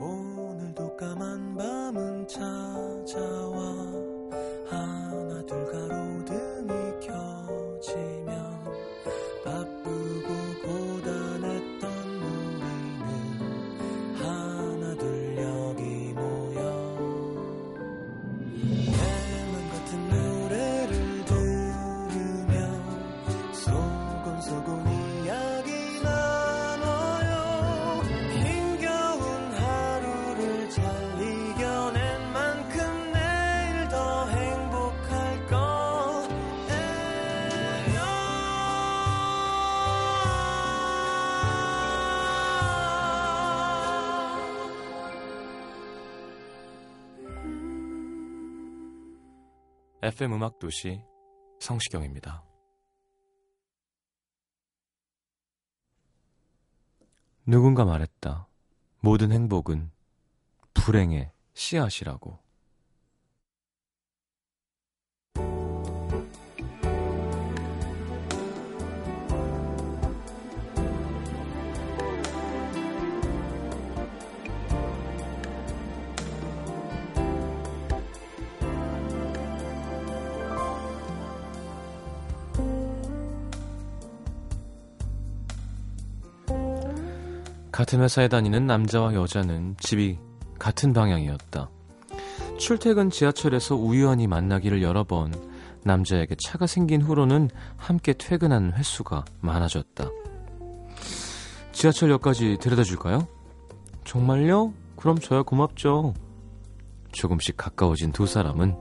오늘도 까만 밤은 찾아와 FM 음악 도시 성시경입니다. 누군가 말했다. 모든 행복은 불행의 씨앗이라고. 같은 회사에 다니는 남자와 여자는 집이 같은 방향이었다. 출퇴근 지하철에서 우연히 만나기를 여러 번 남자에게 차가 생긴 후로는 함께 퇴근하는 횟수가 많아졌다. 지하철역까지 데려다 줄까요? 정말요? 그럼 저야 고맙죠. 조금씩 가까워진 두 사람은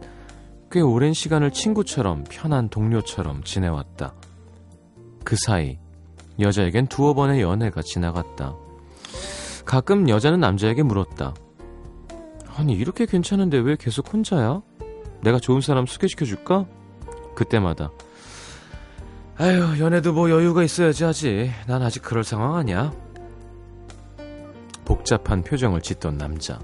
꽤 오랜 시간을 친구처럼 편한 동료처럼 지내왔다. 그 사이 여자에겐 두어 번의 연애가 지나갔다. 가끔 여자는 남자에게 물었다. 아니, 이렇게 괜찮은데 왜 계속 혼자야? 내가 좋은 사람 소개시켜줄까? 그때마다. 아휴, 연애도 뭐 여유가 있어야지 하지. 난 아직 그럴 상황 아니야. 복잡한 표정을 짓던 남자.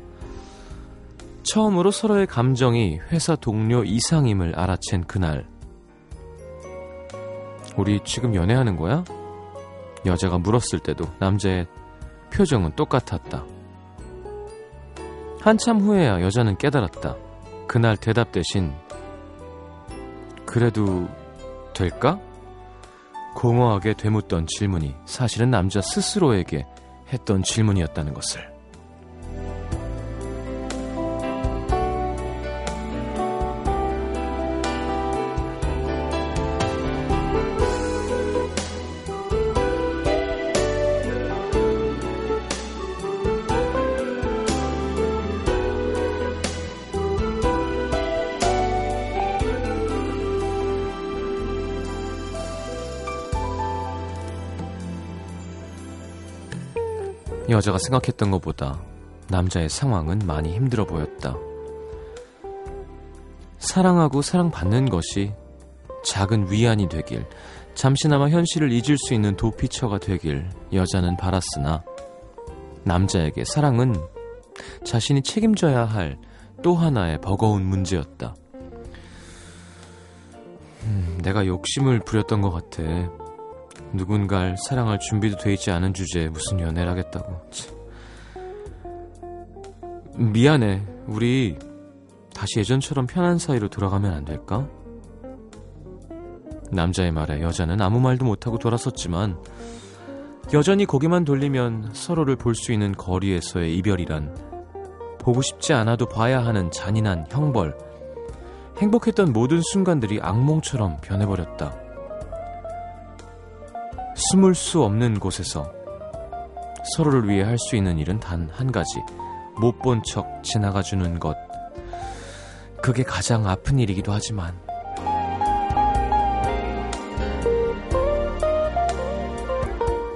처음으로 서로의 감정이 회사 동료 이상임을 알아챈 그날. 우리 지금 연애하는 거야? 여자가 물었을 때도 남자의 표정은 똑같았다. 한참 후에야 여자는 깨달았다. 그날 대답 대신 그래도 될까? 공허하게 되묻던 질문이 사실은 남자 스스로에게 했던 질문이었다는 것을. 여자가 생각했던 것보다 남자의 상황은 많이 힘들어 보였다. 사랑하고 사랑받는 것이 작은 위안이 되길, 잠시나마 현실을 잊을 수 있는 도피처가 되길 여자는 바랐으나, 남자에게 사랑은 자신이 책임져야 할 또 하나의 버거운 문제였다. 음, 내가 욕심을 부렸던 것 같아. 누군가를 사랑할 준비도 돼 있지 않은 주제에 무슨 연애를 하겠다고. 참. 미안해. 우리 다시 예전처럼 편한 사이로 돌아가면 안 될까? 남자의 말에 여자는 아무 말도 못하고 돌아섰지만 여전히 고개만 돌리면 서로를 볼 수 있는 거리에서의 이별이란 보고 싶지 않아도 봐야 하는 잔인한 형벌. 행복했던 모든 순간들이 악몽처럼 변해버렸다. 숨을 수 없는 곳에서 서로를 위해 할 수 있는 일은 단 한 가지. 못 본 척 지나가 주는 것. 그게 가장 아픈 일이기도 하지만.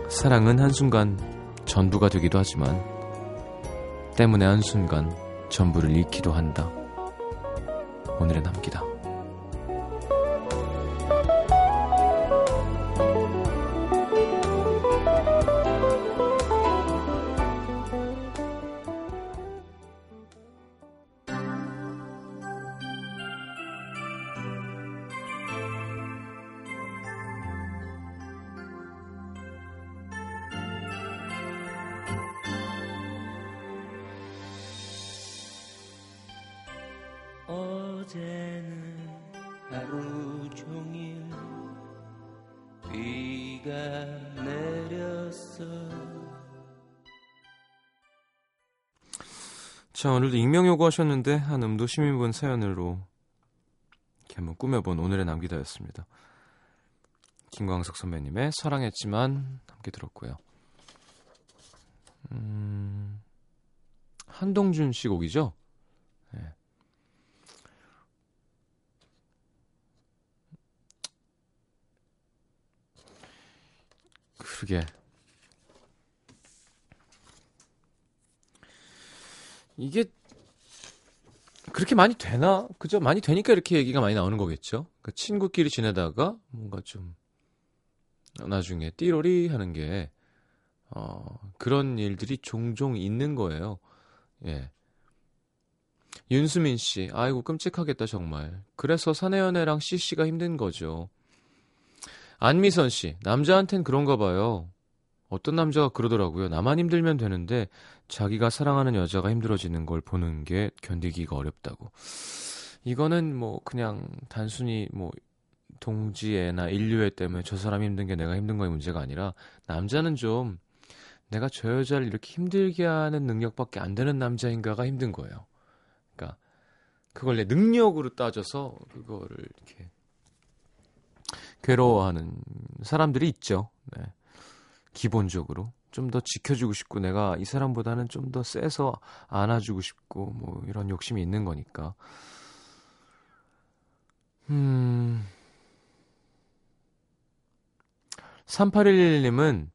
사랑은 한순간 전부가 되기도 하지만, 때문에 한순간 전부를 잃기도 한다. 오늘의 남기다. 자, 오늘도 익명 요구하셨는데 한 음도 시민분 사연으로 이렇게 한번 꾸며본 오늘의 남기다였습니다. 김광석 선배님의 사랑했지만 함께 들었고요. 음, 한동준 씨 곡이죠? 네. 그러게. 이게 그렇게 많이 되나? 그죠? 많이 되니까 이렇게 얘기가 많이 나오는 거겠죠? 그 친구끼리 지내다가 뭔가 좀 나중에 띠로리 하는 게 어, 그런 일들이 종종 있는 거예요. 예. 윤수민 씨, 아이고 끔찍하겠다 정말. 그래서 사내연애랑 CC가 힘든 거죠. 안미선 씨, 남자한텐 그런가 봐요. 어떤 남자가 그러더라고요. 나만 힘들면 되는데 자기가 사랑하는 여자가 힘들어지는 걸 보는 게 견디기가 어렵다고. 이거는 뭐 그냥 단순히 뭐 동지애나 인류애 때문에 저 사람 힘든 게 내가 힘든 거의 문제가 아니라 남자는 좀 내가 저 여자를 이렇게 힘들게 하는 능력밖에 안 되는 남자인가가 힘든 거예요. 그러니까 그걸 내 능력으로 따져서 그거를 이렇게 괴로워하는 사람들이 있죠. 네. 기본적으로 좀 더 지켜주고 싶고 내가 이 사람보다는 좀 더 세서 안아주고 싶고 뭐 이런 욕심이 있는 거니까. 음. 3811님은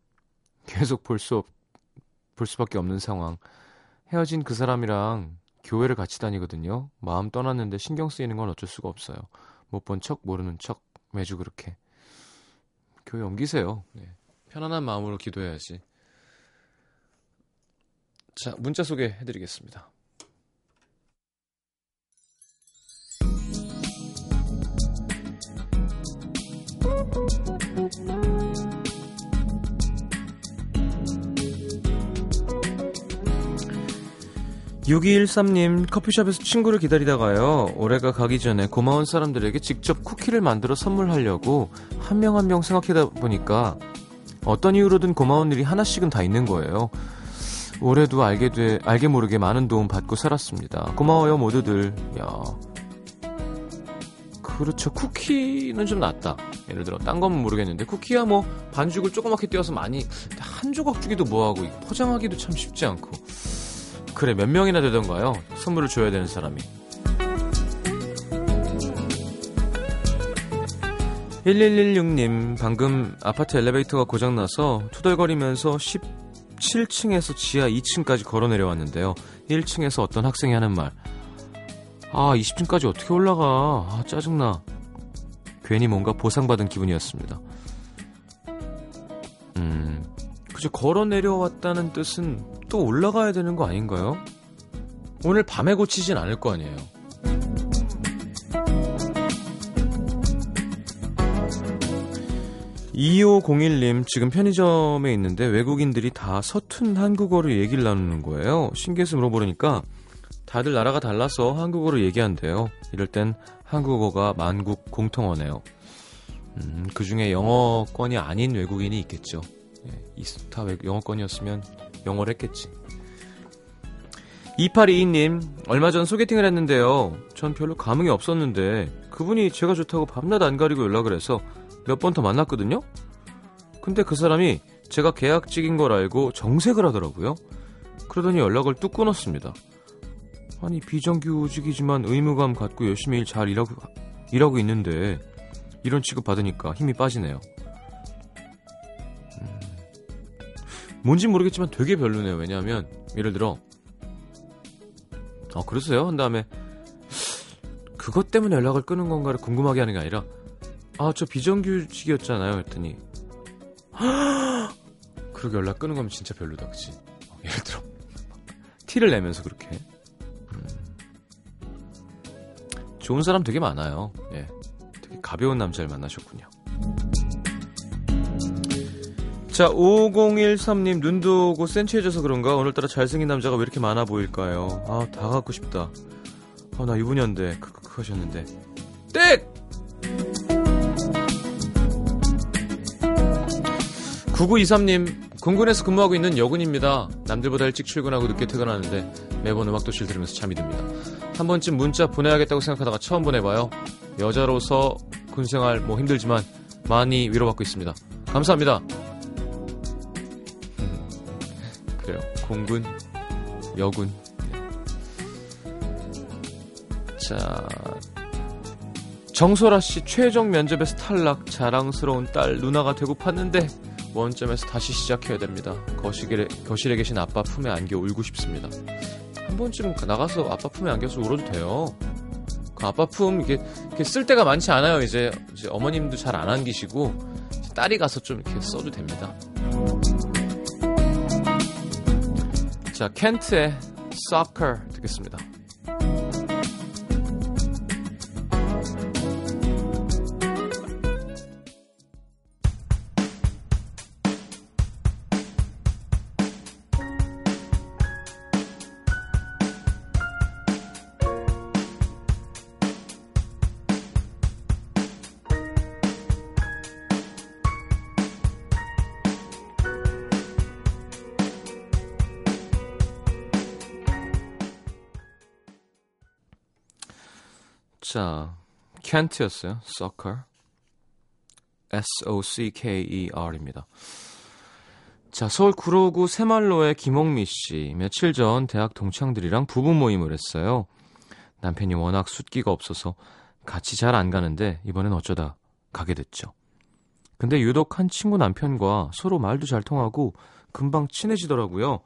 계속 볼 수 없, 볼 수밖에 없는 상황. 헤어진 그 사람이랑 교회를 같이 다니거든요. 마음 떠났는데 신경 쓰이는 건 어쩔 수가 없어요. 못 본 척, 모르는 척, 매주 그렇게. 교회 옮기세요. 네. 편안한 마음으로 기도해야지. 자, 문자 소개해드리겠습니다. 6213님, 커피숍에서 친구를 기다리다가요, 올해가 가기 전에 고마운 사람들에게 직접 쿠키를 만들어 선물하려고 한 명 한 명 생각하다 보니까 어떤 이유로든 고마운 일이 하나씩은 다 있는 거예요. 올해도 알게 돼, 알게 모르게 많은 도움 받고 살았습니다. 고마워요, 모두들. 야. 그렇죠. 쿠키는 좀 낫다. 예를 들어, 딴 건 모르겠는데, 쿠키야 뭐, 반죽을 조그맣게 띄어서 많이, 한 조각 주기도 뭐하고, 포장하기도 참 쉽지 않고. 그래, 몇 명이나 되던가요? 선물을 줘야 되는 사람이. 1116님, 방금 아파트 엘리베이터가 고장나서 투덜거리면서 17층에서 지하 2층까지 걸어 내려왔는데요. 1층에서 어떤 학생이 하는 말. 아, 20층까지 어떻게 올라가. 아, 짜증나. 괜히 뭔가 보상받은 기분이었습니다. 음, 그저 걸어 내려왔다는 뜻은 또 올라가야 되는 거 아닌가요? 오늘 밤에 고치진 않을 거 아니에요. 2501님, 지금 편의점에 있는데 외국인들이 다 서툰 한국어로 얘기를 나누는 거예요. 신기해서 물어보니까 다들 나라가 달라서 한국어로 얘기한대요. 이럴 땐 한국어가 만국 공통어네요. 음, 그 중에 영어권이 아닌 외국인이 있겠죠. 예, 다 영어권이었으면 영어를 했겠지. 2822님, 얼마 전 소개팅을 했는데요. 전 별로 감흥이 없었는데, 그분이 제가 좋다고 밤낮 안 가리고 연락을 해서 몇 번 더 만났거든요? 근데 그 사람이 제가 계약직인 걸 알고 정색을 하더라고요. 그러더니 연락을 뚝 끊었습니다. 아니, 비정규직이지만 의무감 갖고 열심히 일 잘 일하고, 일하고 있는데, 이런 취급 받으니까 힘이 빠지네요. 음, 뭔지 모르겠지만 되게 별로네요. 왜냐하면, 예를 들어, 어, 그러세요? 한 다음에, 그것 때문에 연락을 끊은 건가를 궁금하게 하는 게 아니라, 아, 저 비정규직이었잖아요. 했더니, 그렇게 연락 끊은 거면 진짜 별로다, 그치? 어, 예를 들어, 티를 내면서 그렇게. 음, 좋은 사람 되게 많아요. 예. 되게 가벼운 남자를 만나셨군요. 자, 5013님, 눈도 오고 센치해져서 그런가? 오늘따라 잘생긴 남자가 왜 이렇게 많아 보일까요? 아, 다 갖고 싶다. 아, 나 이분이었는데, 그 하셨는데. 땡! 9923님, 공군에서 근무하고 있는 여군입니다. 남들보다 일찍 출근하고 늦게 퇴근하는데 매번 음악도실 들으면서 잠이 듭니다. 한 번쯤 문자 보내야겠다고 생각하다가 처음 보내봐요. 여자로서 군생활 뭐 힘들지만 많이 위로받고 있습니다. 감사합니다. 그래요. 공군, 여군. 자, 정소라 씨 최종 면접에서 탈락 자랑스러운 딸 누나가 되고 팠는데 원점에서 다시 시작해야 됩니다. 거실에, 거실에 계신 아빠 품에 안겨 울고 싶습니다. 한 번쯤 나가서 아빠 품에 안겨서 울어도 돼요. 그 아빠 품 이게, 이렇게 쓸 때가 많지 않아요. 이제, 이제 어머님도 잘 안 안기시고 딸이 가서 좀 이렇게 써도 됩니다. 자, 켄트의 Soccer 듣겠습니다. 켄트였어요. Soccer. S-O-C-K-E-R입니다. 자, 서울 구로구 새말로의 김홍미 씨. 며칠 전 대학 동창들이랑 부부 모임을 했어요. 남편이 워낙 숫기가 없어서 같이 잘 안 가는데 이번엔 어쩌다 가게 됐죠. 근데 유독 한 친구 남편과 서로 말도 잘 통하고 금방 친해지더라고요.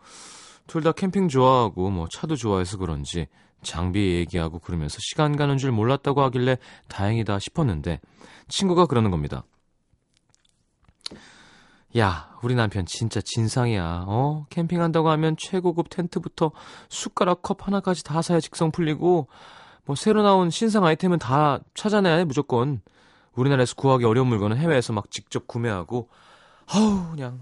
둘 다 캠핑 좋아하고 뭐 차도 좋아해서 그런지 장비 얘기하고 그러면서 시간 가는 줄 몰랐다고 하길래 다행이다 싶었는데 친구가 그러는 겁니다. 야, 우리 남편 진짜 진상이야. 어? 캠핑한다고 하면 최고급 텐트부터 숟가락 컵 하나까지 다 사야 직성 풀리고 뭐 새로 나온 신상 아이템은 다 찾아내야 해 무조건. 우리나라에서 구하기 어려운 물건은 해외에서 막 직접 구매하고 아우 그냥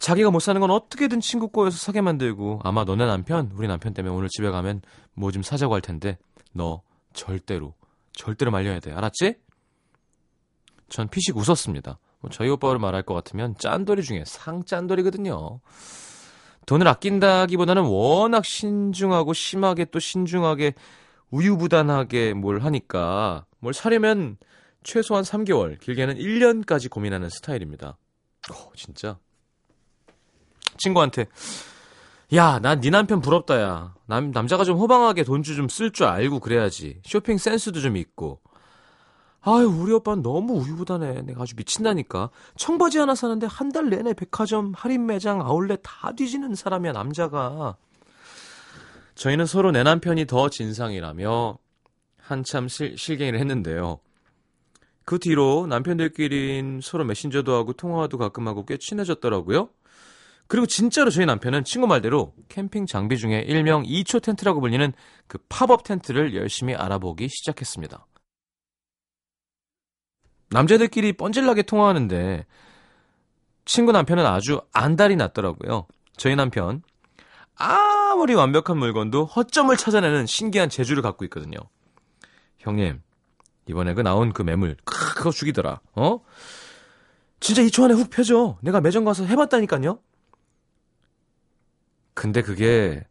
자기가 못 사는 건 어떻게든 친구 꼬여서 사게 만들고 아마 너네 남편 우리 남편 때문에 오늘 집에 가면 뭐 좀 사자고 할 텐데 너 절대로 절대로 말려야 돼 알았지? 전 피식 웃었습니다. 뭐 저희 오빠를 말할 것 같으면 짠돌이 중에 상짠돌이거든요. 돈을 아낀다기보다는 워낙 신중하고 심하게 또 신중하게 우유부단하게 뭘 하니까 뭘 사려면 최소한 3개월, 길게는 1년까지 고민하는 스타일입니다. 어, 진짜. 친구한테 야, 난 네 남편 부럽다, 야. 남, 남자가 좀 호방하게 돈주 좀 쓸 줄 알고 그래야지. 쇼핑 센스도 좀 있고. 아유, 우리 오빠는 너무 우유부단해. 내가 아주 미친다니까. 청바지 하나 사는데 한 달 내내 백화점, 할인 매장, 아울렛 다 뒤지는 사람이야, 남자가. 저희는 서로 내 남편이 더 진상이라며 한참 실, 실갱이를 했는데요. 그 뒤로 남편들끼린 서로 메신저도 하고 통화도 가끔 하고 꽤 친해졌더라고요. 그리고 진짜로 저희 남편은 친구 말대로 캠핑 장비 중에 일명 2초 텐트라고 불리는 그 팝업 텐트를 열심히 알아보기 시작했습니다. 남자들끼리 뻔질나게 통화하는데 친구 남편은 아주 안달이 났더라고요. 저희 남편 아무리 완벽한 물건도 허점을 찾아내는 신기한 재주를 갖고 있거든요. 형님, 이번에 그 나온 그 매물, 크, 그거 죽이더라. 어? 진짜 2초 안에 훅 펴져. 내가 매점 가서 해봤다니까요. 근데 그게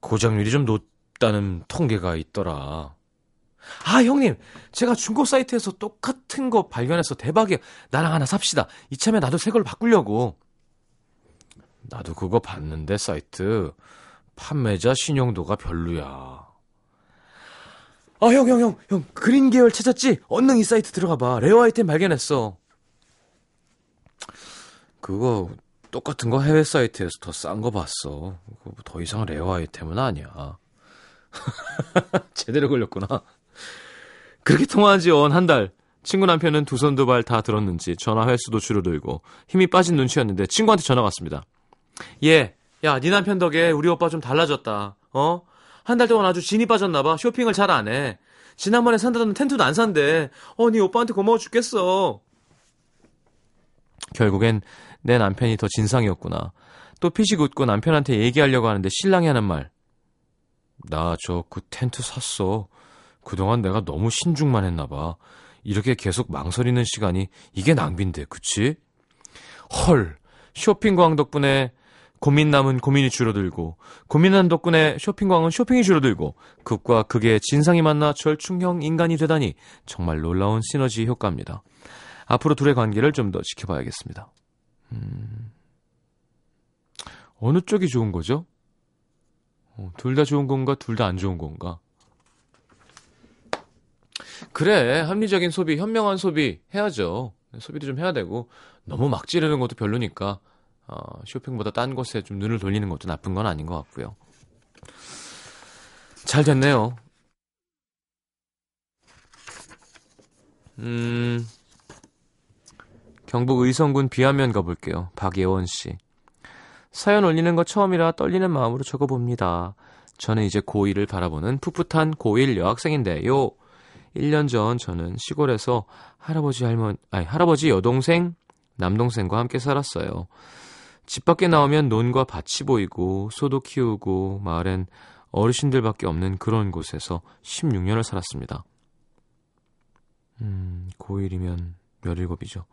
고장률이 좀 높다는 통계가 있더라. 아, 형님, 제가 중고 사이트에서 똑같은 거 발견해서 대박이야. 나랑 하나 삽시다. 이참에 나도 새 걸로 바꾸려고. 나도 그거 봤는데, 사이트. 판매자 신용도가 별로야. 아, 형, 형, 형, 형, 그린 계열 찾았지? 얼른 이 사이트 들어가 봐. rare 아이템 발견했어. 그거 똑같은 거 해외 사이트에서 더 싼 거 봤어. 더 이상 rare 아이템은 아니야. 제대로 걸렸구나. 그렇게 통화한 지 어언 한 달. 친구 남편은 두 손 두 발 다 들었는지 전화 횟수도 줄어들고 힘이 빠진 눈치였는데 친구한테 전화가 왔습니다. 예, 야, 네 남편 덕에 우리 오빠 좀 달라졌다. 어? 한 달 동안 아주 진이 빠졌나봐. 쇼핑을 잘 안 해. 지난번에 산다던 텐트도 안 산대. 어, 네 오빠한테 고마워 죽겠어. 결국엔 내 남편이 더 진상이었구나. 또 피식 웃고 남편한테 얘기하려고 하는데 신랑이 하는 말. 나 저 그 텐트 샀어. 그동안 내가 너무 신중만 했나봐. 이렇게 계속 망설이는 시간이 이게 낭비인데, 그치? 헐, 쇼핑광 덕분에 고민 남은 고민이 줄어들고, 고민한 덕분에 쇼핑광은 쇼핑이 줄어들고, 극과 극의 진상이 만나 절충형 인간이 되다니 정말 놀라운 시너지 효과입니다. 앞으로 둘의 관계를 좀 더 지켜봐야겠습니다. 음, 어느 쪽이 좋은 거죠? 어, 둘다 좋은 건가, 둘 다 안 좋은 건가? 그래, 합리적인 소비, 현명한 소비 해야죠. 소비도 좀 해야 되고, 너무 막 지르는 것도 별로니까, 어, 쇼핑보다 딴 곳에 좀 눈을 돌리는 것도 나쁜 건 아닌 것 같고요. 잘 됐네요. 음, 경북 의성군 비하면 가볼게요. 박예원 씨. 사연 올리는 거 처음이라 떨리는 마음으로 적어봅니다. 저는 이제 고1을 바라보는 풋풋한 고1 여학생인데요. 1년 전 저는 시골에서 할아버지 할머니, 아니, 할아버지 여동생, 남동생과 함께 살았어요. 집 밖에 나오면 논과 밭이 보이고, 소도 키우고, 마을엔 어르신들밖에 없는 그런 곳에서 16년을 살았습니다. 음, 고1이면 17이죠.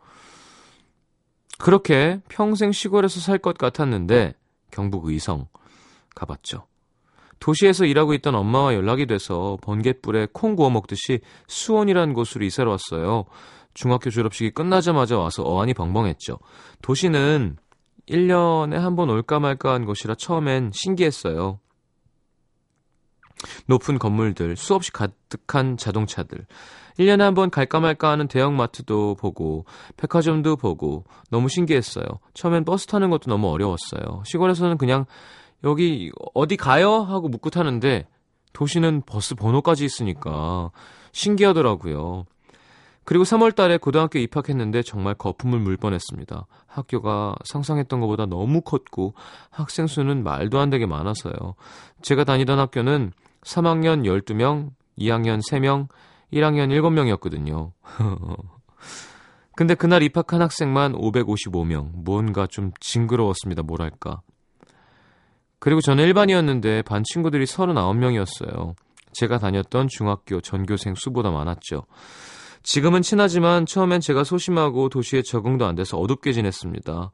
그렇게 평생 시골에서 살 것 같았는데 경북 의성 가봤죠. 도시에서 일하고 있던 엄마와 연락이 돼서 번갯불에 콩 구워 먹듯이 수원이라는 곳으로 이사를 왔어요. 중학교 졸업식이 끝나자마자 와서 어안이 벙벙했죠. 도시는 1년에 한 번 올까 말까 한 곳이라 처음엔 신기했어요. 높은 건물들, 수없이 가득한 자동차들, 1년에 한 번 갈까 말까 하는 대형마트도 보고 백화점도 보고 너무 신기했어요. 처음엔 버스 타는 것도 너무 어려웠어요. 시골에서는 그냥 여기 어디 가요? 하고 묻고 타는데 도시는 버스 번호까지 있으니까 신기하더라고요. 그리고 3월 달에 고등학교 입학했는데 정말 거품을 물 뻔했습니다. 학교가 상상했던 것보다 너무 컸고 학생 수는 말도 안 되게 많아서요. 제가 다니던 학교는 3학년 12명, 2학년 3명, 1학년 7명이었거든요. 근데 그날 입학한 학생만 555명. 뭔가 좀 징그러웠습니다. 뭐랄까. 그리고 저는 일반이었는데 반 친구들이 39명이었어요. 제가 다녔던 중학교 전교생 수보다 많았죠. 지금은 친하지만 처음엔 제가 소심하고 도시에 적응도 안 돼서 어둡게 지냈습니다.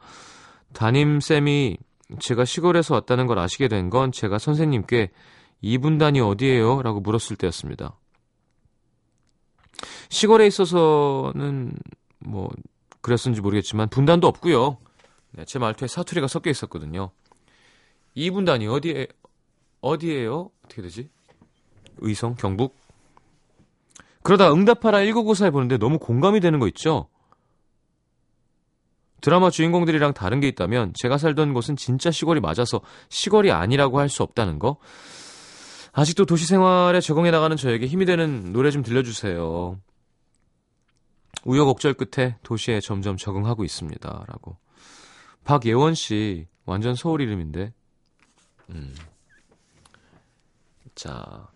담임쌤이 제가 시골에서 왔다는 걸 아시게 된 건 제가 선생님께 이분단이 어디예요? 라고 물었을 때였습니다. 시골에 있어서는 뭐 그랬는지 모르겠지만 분단도 없고요. 네, 제 말투에 사투리가 섞여 있었거든요. 이 분단이 어디에 어디에요? 어떻게 되지? 의성, 경북. 그러다 응답하라 1994에 보는데 너무 공감이 되는 거 있죠? 드라마 주인공들이랑 다른 게 있다면 제가 살던 곳은 진짜 시골이 맞아서 시골이 아니라고 할 수 없다는 거. 아직도 도시 생활에 적응해 나가는 저에게 힘이 되는 노래 좀 들려주세요. 우여곡절 끝에 도시에 점점 적응하고 있습니다. 라고. 박예원 씨, 완전 서울 이름인데. 음. 자.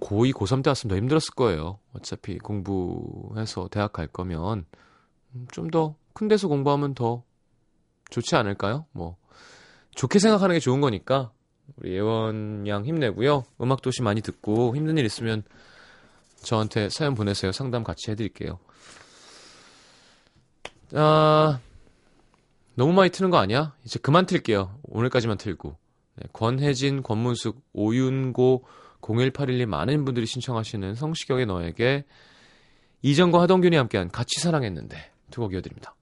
고2, 고3 때 왔으면 더 힘들었을 거예요. 어차피 공부해서 대학 갈 거면 좀 더 큰 데서 공부하면 더 좋지 않을까요? 뭐, 좋게 생각하는 게 좋은 거니까 우리 예원 양 힘내고요. 음악 도시 많이 듣고 힘든 일 있으면 저한테 사연 보내세요. 상담 같이 해드릴게요. 아, 너무 많이 트는 거 아니야? 이제 그만 틀게요. 오늘까지만 틀고. 네, 권혜진, 권문숙, 오윤고, 0181님 많은 분들이 신청하시는 성시경의 너에게 이정과 하동균이 함께한 같이 사랑했는데 두 곡 이어드립니다.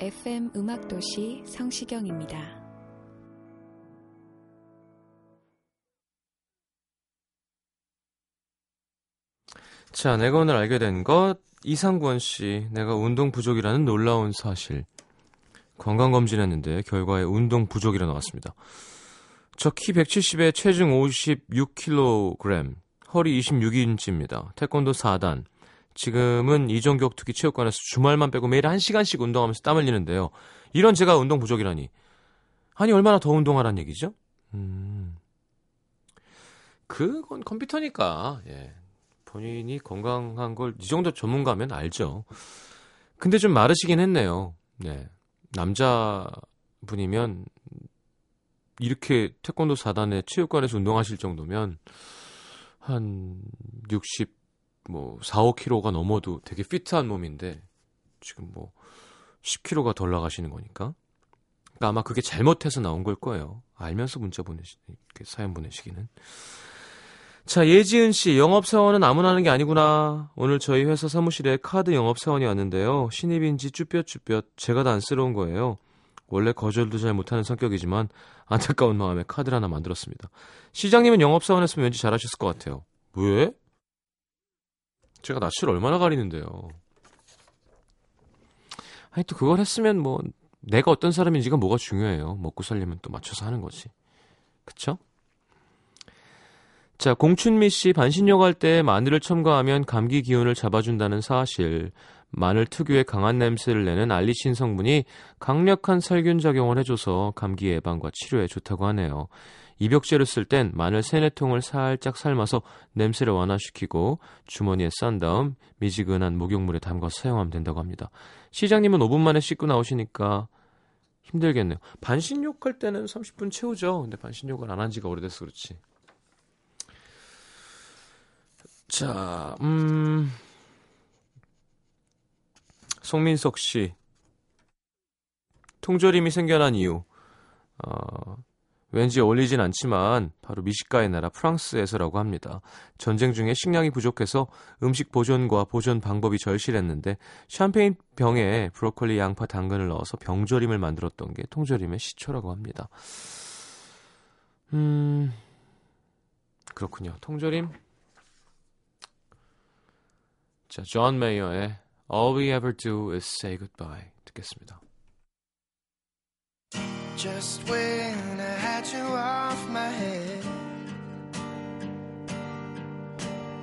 FM 음악도시 성시경입니다. 자, 내가 오늘 알게 된 것, 이상권 씨, 내가 운동 부족이라는 놀라운 사실. 건강검진 했는데 결과에 운동 부족이라 나왔습니다. 저 키 170에 체중 56kg, 허리 26인치입니다. 태권도 4단. 지금은 이종격투기 체육관에서 주말만 빼고 매일 1시간씩 운동하면서 땀 흘리는데요. 이런 제가 운동 부족이라니. 아니, 얼마나 더 운동하란 얘기죠? 음. 그건 컴퓨터니까, 예. 본인이 건강한 걸 이 정도 전문가면 알죠. 근데 좀 마르시긴 했네요. 네. 남자분이면 이렇게 태권도 4단에 체육관에서 운동하실 정도면 한 60, 뭐 4, 5kg가 넘어도 되게 피트한 몸인데 지금 뭐 10kg가 덜 나가시는 거니까. 그러니까 아마 그게 잘못해서 나온 걸 거예요. 알면서 문자 보내시, 이렇게 사연 보내시기는. 자, 예지은 씨, 영업사원은 아무나 하는 게 아니구나. 오늘 저희 회사 사무실에 카드 영업사원이 왔는데요. 신입인지 쭈뼛쭈뼛 제가 다 안쓰러운 거예요. 원래 거절도 잘 못하는 성격이지만 안타까운 마음에 카드를 하나 만들었습니다. 시장님은 영업사원 했으면 왠지 잘하셨을 것 같아요. 왜? 제가 낯을 얼마나 가리는데요. 아니, 또 그걸 했으면 뭐, 내가 어떤 사람인지가 뭐가 중요해요. 먹고 살려면 또 맞춰서 하는 거지. 그쵸? 자, 공춘미 씨 반신욕 할때 마늘을 첨가하면 감기 기운을 잡아준다는 사실. 마늘 특유의 강한 냄새를 내는 알리신 성분이 강력한 살균 작용을 해줘서 감기 예방과 치료에 좋다고 하네요. 입욕제를 쓸 땐 마늘 세네 통을 살짝 삶아서 냄새를 완화시키고 주머니에 싼 다음 미지근한 목욕물에 담가서 사용하면 된다고 합니다. 시장님은 5분 만에 씻고 나오시니까 힘들겠네요. 반신욕 할 때는 30분 채우죠. 근데 반신욕을 안 한 지가 오래돼서 그렇지. 자, 음. 송민석 씨. 통조림이 생겨난 이유. 어, 왠지 어울리진 않지만 바로 미식가의 나라 프랑스에서라고 합니다. 전쟁 중에 식량이 부족해서 음식 보존과 보존 방법이 절실했는데 샴페인 병에 브로콜리, 양파, 당근을 넣어서 병조림을 만들었던 게 통조림의 시초라고 합니다. 음, 그렇군요. 통조림 자, 존 메이어의 All We Ever Do Is Say Goodbye 듣겠습니다. Just when I had you off my head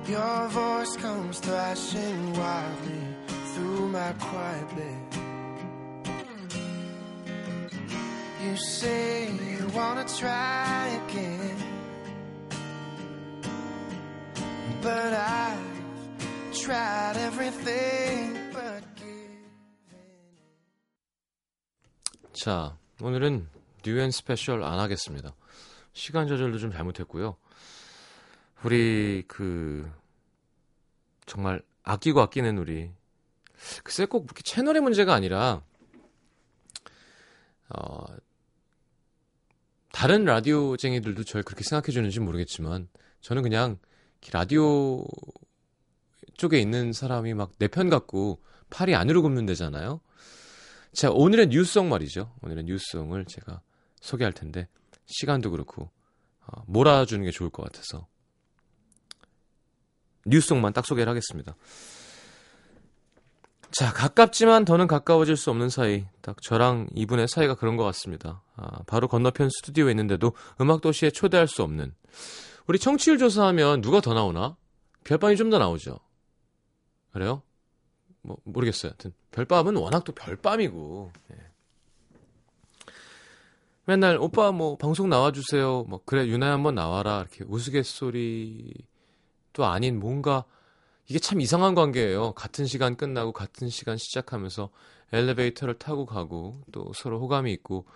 Your voice comes thrashing wildly through my quiet bed You say you wanna try again But I've tried everything but giving 자, 오늘은 New & Special 안 하겠습니다. 시간 조절도 좀 잘못했고요. 우리 그 정말 아끼고 아끼는 우리 글쎄 꼭 그렇게 채널의 문제가 아니라 어 다른 라디오쟁이들도 저를 그렇게 생각해 주는지 모르겠지만 저는 그냥 라디오 쪽에 있는 사람이 막 내편 갖고 팔이 안으로 굽는 데잖아요. 자, 오늘의 뉴스송 말이죠. 오늘의 뉴스송을 제가 소개할 텐데 시간도 그렇고 어, 몰아주는 게 좋을 것 같아서 뉴스송만 딱 소개를 하겠습니다. 자, 가깝지만 더는 가까워질 수 없는 사이. 딱 저랑 이분의 사이가 그런 것 같습니다. 아, 바로 건너편 스튜디오에 있는데도 음악도시에 초대할 수 없는. 우리 청취율 조사하면 누가 더 나오나? 별밤이 좀 더 나오죠. 그래요? 뭐 모르겠어요. 하여튼 별밤은 워낙 또 별밤이고. 예. 맨날 오빠 뭐 방송 나와주세요. 뭐 그래 유나야 한번 나와라 이렇게 우스갯소리도 아닌 뭔가 이게 참 이상한 관계예요. 같은 시간 끝나고 같은 시간 시작하면서 엘리베이터를 타고 가고 또 서로 호감이 있고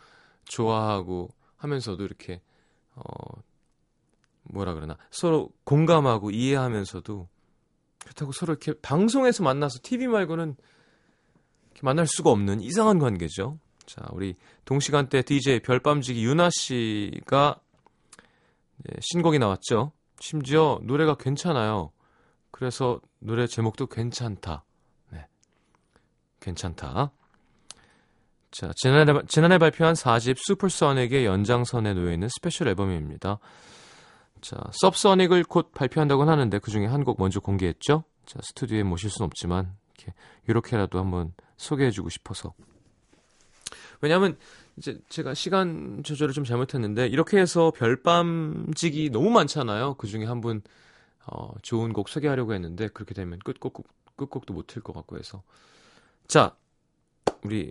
좋아하고 하면서도 이렇게 어 뭐라 그러나 서로 공감하고 이해하면서도 그렇다고 서로 이렇게 방송에서 만나서 TV 말고는 이렇게 만날 수가 없는 이상한 관계죠. 자, 우리 동시간대 DJ 별밤지기 유나 씨가 네, 신곡이 나왔죠. 심지어 노래가 괜찮아요. 그래서 노래 제목도 괜찮다. 네. 괜찮다. 자, 지난해, 지난해 발표한 4집 Supersonic의 연장선에 놓여 있는 special 앨범입니다. 자, Subsonic을 곧 발표한다고 하는데 그 중에 한 곡 먼저 공개했죠. 자, 스튜디오에 모실 수는 없지만 이렇게 이렇게라도 한번 소개해주고 싶어서. 왜냐하면 이제 제가 시간 조절을 좀 잘못했는데 이렇게 해서 별밤지기 너무 많잖아요. 그 중에 한 분 어, 좋은 곡 소개하려고 했는데 그렇게 되면 끝곡 끝곡도 못 틀 것 같고 해서 자 우리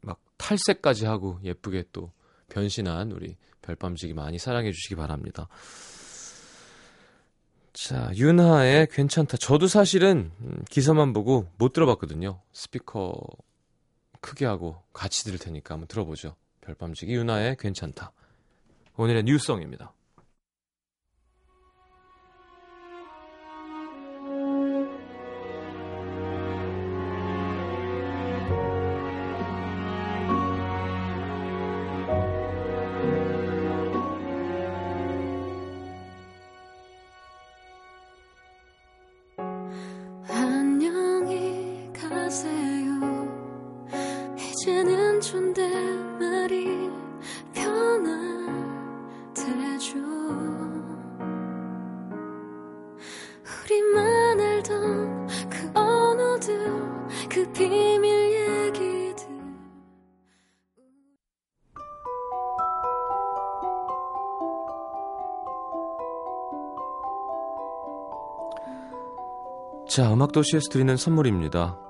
막 탈색까지 하고 예쁘게 또 변신한 우리 별밤지기 많이 사랑해 주시기 바랍니다. 자, 윤하의 괜찮다. 저도 사실은 음, 기사만 보고 못 들어봤거든요. 스피커 크게 하고 같이 들을 테니까 한번 들어보죠. 별밤지기 윤하의 괜찮다. 오늘의 뉴송입니다. 이제는 존댓말이 편하대죠. 우리만 알던 그 언어들, 그 비밀. 자, 음악도시에서 드리는 선물입니다.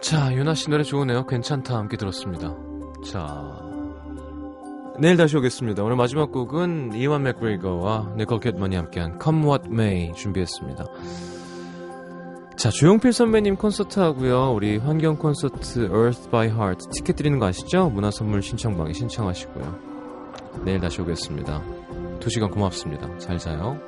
자, 유나 씨 노래 좋으네요. 괜찮다. 함께 들었습니다. 자, 내일 다시 오겠습니다. 오늘 마지막 곡은 이완 맥그리거와 니콜 캣먼이 함께한 Come What May 준비했습니다. 자, 조용필 선배님 콘서트 하고요. 우리 환경 콘서트 Earth by Heart 티켓 드리는 거 아시죠? 문화 선물 신청방에 신청하시고요. 내일 다시 오겠습니다. 두 시간 고맙습니다. 잘 자요.